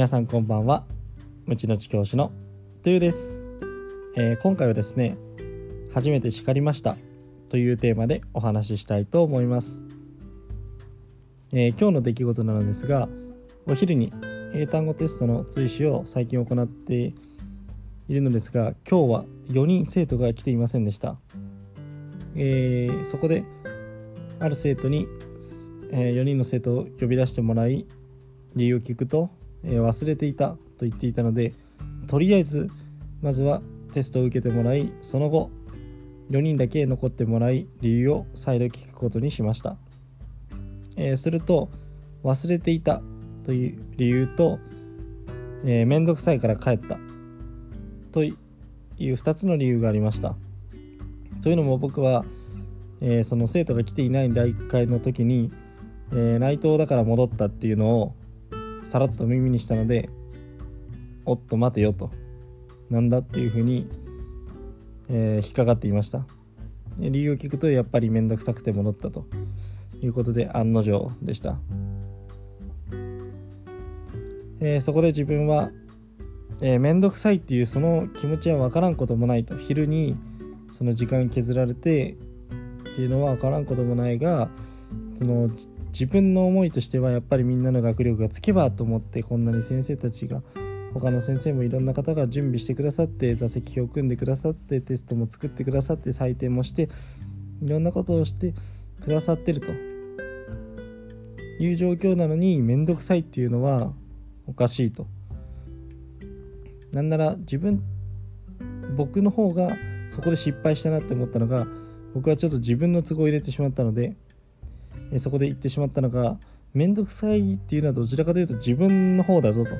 皆さんこんばんは。無知の知教師のトゥーです、えー、今回はですね初めて叱りました。というテーマでお話ししたいと思います、えー、今日の出来事なのですがお昼に英単語テストの追試を最近行っているのですが今日は4人生徒が来ていませんでした、えー、そこである生徒に、え4人の生徒を呼び出してもらい理由を聞くとえー、忘れていたと言っていたのでとりあえずまずはテストを受けてもらいその後4人だけ残ってもらい理由を再度聞くことにしました、えー、すると忘れていたという理由と、えー、めんどくさいから帰った。という2つの理由がありました。というのも僕は、えー、その生徒が来ていない第1回の時に、えー、内藤だから戻ったっていうのをさらっと耳にしたのでおっと待てよと。なんだっていうふうに、えー、引っかかっていました。理由を聞くとやっぱり面倒くさくて戻ったと。いうことで案の定でした、えー、そこで自分はえー、くさいっていうその気持ちは分からんこともないと。昼にその時間削られてっていうのは分からんこともないがその自分の思いとしてはやっぱりみんなの学力がつけばと思ってこんなに先生たちが他の先生もいろんな方が準備してくださって座席表を組んでくださってテストも作ってくださって採点もしていろんなことをしてくださってるという状況なのに面倒くさいっていうのはおかしいと。なんなら自分僕の方がそこで失敗したなって思ったのが僕はちょっと自分の都合を入れてしまったのでえそこで言ってしまったのが面倒くさいっていうのはどちらかというと自分の方だぞと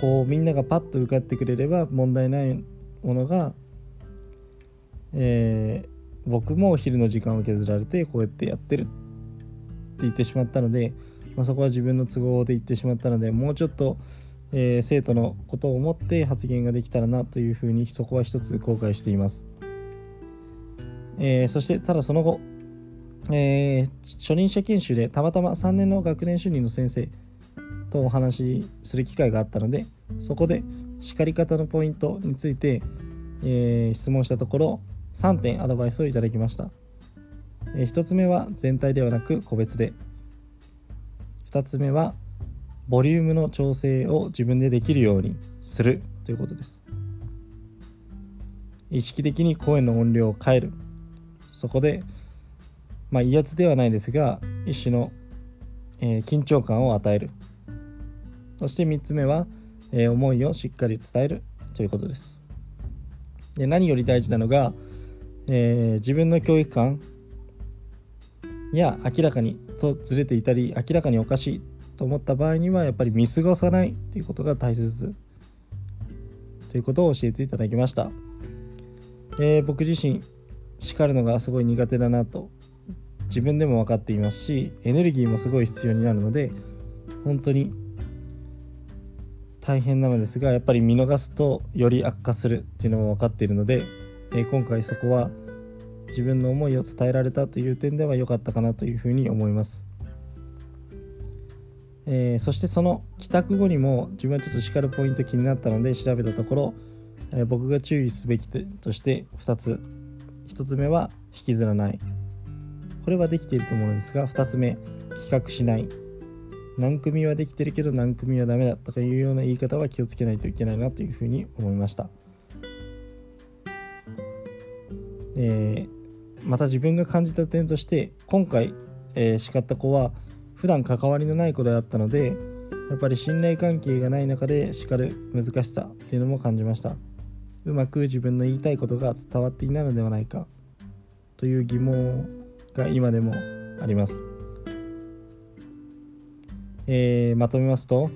こうみんながパッと受かってくれれば問題ないものが、えー、僕もお昼の時間を削られてこうやってやってるって言ってしまったので、まあ、そこは自分の都合で言ってしまったのでもうちょっと、えー、生徒のことを思って発言ができたらなというふうにそこは一つ後悔しています。えー、そしてただその後えー、初任者研修でたまたま3年の学年主任の先生とお話しする機会があったのでそこで叱り方のポイントについて、えー、質問したところ3点アドバイスをいただきました、えー、1つ目は全体ではなく個別で。2つ目はボリュームの調整を自分でできるようにするということです。意識的に声の音量を変える。そこでまあ、威圧ではないですが一種の、えー、緊張感を与える。そして3つ目は、えー、思いをしっかり伝えるということです。で何より大事なのが、えー、自分の教育観や明らかにとずれていたり明らかにおかしいと思った場合にはやっぱり見過ごさないということが大切ということを教えていただきました、えー、僕自身叱るのがすごい苦手だなと自分でも分かっていますしエネルギーもすごい必要になるので本当に大変なのですがやっぱり見逃すとより悪化するっていうのも分かっているので、えー、今回そこは自分の思いを伝えられたという点では良かったかなというふうに思います、えー、そしてその帰宅後にも自分はちょっと叱るポイント気になったので調べたところ、えー、僕が注意すべきとして2つ。1つ目は引きずらない。これはできていると思うんですが2つ目比較しない。何組はできてるけど何組はダメだとかいうような言い方は気をつけないといけないなというふうに思いました、えー、また自分が感じた点として今回、えー、叱った子は普段関わりのない子であったのでやっぱり信頼関係がない中で叱る難しさっていうのも感じました。うまく自分の言いたいことが伝わっていないのではないかという疑問が今でもあります。えー、まとめますと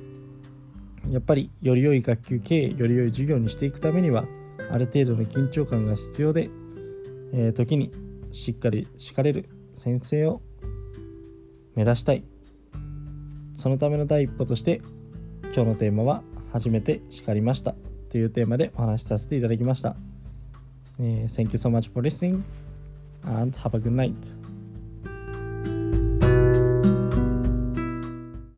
やっぱりより良い学級経営より良い授業にしていくためにはある程度の緊張感が必要で、えー、時にしっかり叱れる先生を目指したいそのための第一歩として今日のテーマは「初めて叱りました」というテーマでお話しさせていただきました。えー、Thank you so much for listening and have a good night.